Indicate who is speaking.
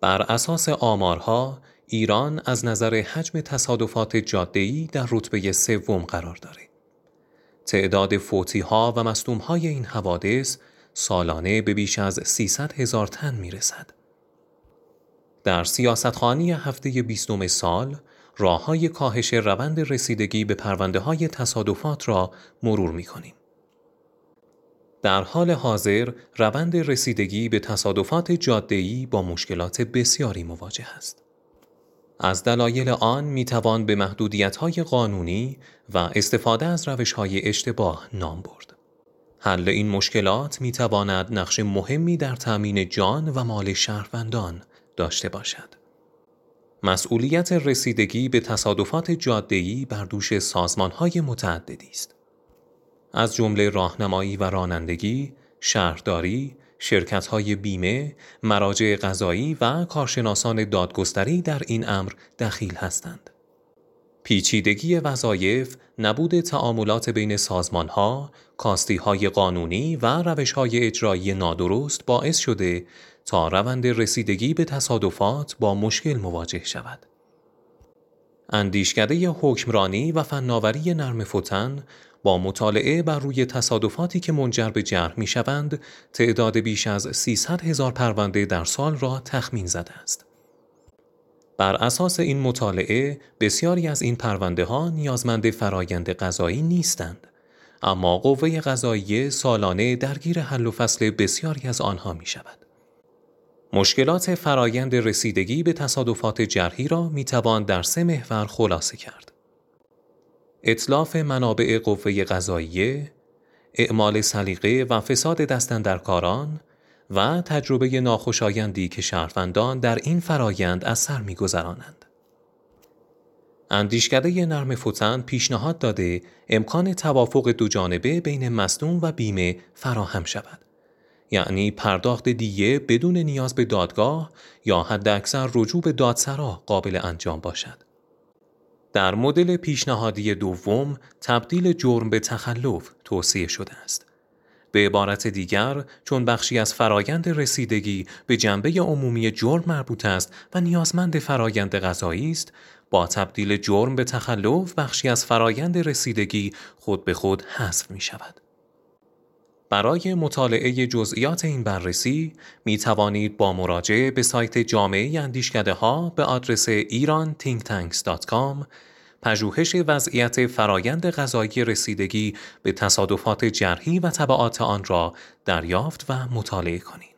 Speaker 1: بر اساس آمارها ایران از نظر حجم تصادفات جاده‌ای در رتبه سوم قرار دارد. تعداد فوتی ها و مصدوم های این حوادث سالانه به بیش از 300 هزار تن می رسد. در سیاستخانی هفته بیستم سال راه های کاهش روند رسیدگی به پرونده های تصادفات را مرور می کنیم. در حال حاضر روند رسیدگی به تصادفات جاده‌ای با مشکلات بسیاری مواجه است. از دلایل آن می توان به محدودیت های قانونی و استفاده از روش های اشتباه نام برد. حل این مشکلات می تواند نقش مهمی در تأمین جان و مال شهروندان داشته باشد. مسئولیت رسیدگی به تصادفات جاده‌ای بر دوش سازمان‌های متعددی است. از جمله راهنمایی و رانندگی، شهرداری، شرکت‌های بیمه، مراجع قضایی و کارشناسان دادگستری در این امر دخیل هستند. پیچیدگی وظایف، نبود تعاملات بین سازمانها، کاستیهای قانونی و روشهای اجرایی نادرست باعث شده تا روند رسیدگی به تصادفات با مشکل مواجه شود. اندیشکده حکمرانی و فناوری نرم فتن با مطالعه بر روی تصادفاتی که منجر به جرح می شوند تعداد بیش از 300 هزار پرونده در سال را تخمین زده است. بر اساس این مطالعه بسیاری از این پرونده ها نیازمند فرایند قضایی نیستند اما قوه قضایی سالانه درگیر حل و فصل بسیاری از آنها می شود. مشکلات فرایند رسیدگی به تصادفات جرحی را می توان در سه محور خلاصه کرد. اطلاف منابع قوه قضاییه، اعمال سلیقه و فساد دستن در کاران و تجربه ناخوشایندی که شهروندان در این فرایند از سر میگذرانند. اندیشکده نرم فتن پیشنهاد داده امکان توافق دو جانبه بین مصدوم و بیمه فراهم شود. یعنی پرداخت دیه بدون نیاز به دادگاه یا حداکثر رجوع به دادسرا قابل انجام باشد. در مدل پیشنهادی دوم تبدیل جرم به تخلف توصیه شده است. به عبارت دیگر چون بخشی از فرایند رسیدگی به جنبه عمومی جرم مربوط است و نیازمند فرایند غذایی است با تبدیل جرم به تخلف بخشی از فرایند رسیدگی خود به خود حذف می شود. برای مطالعه جزئیات این بررسی می توانید با مراجعه به سایت جامعه اندیشکده ها به آدرس iranthinktanks.com پژوهش وضعیت فرایند غذایی رسیدگی به تصادفات جرحی و طبعات آن را دریافت و مطالعه کنید.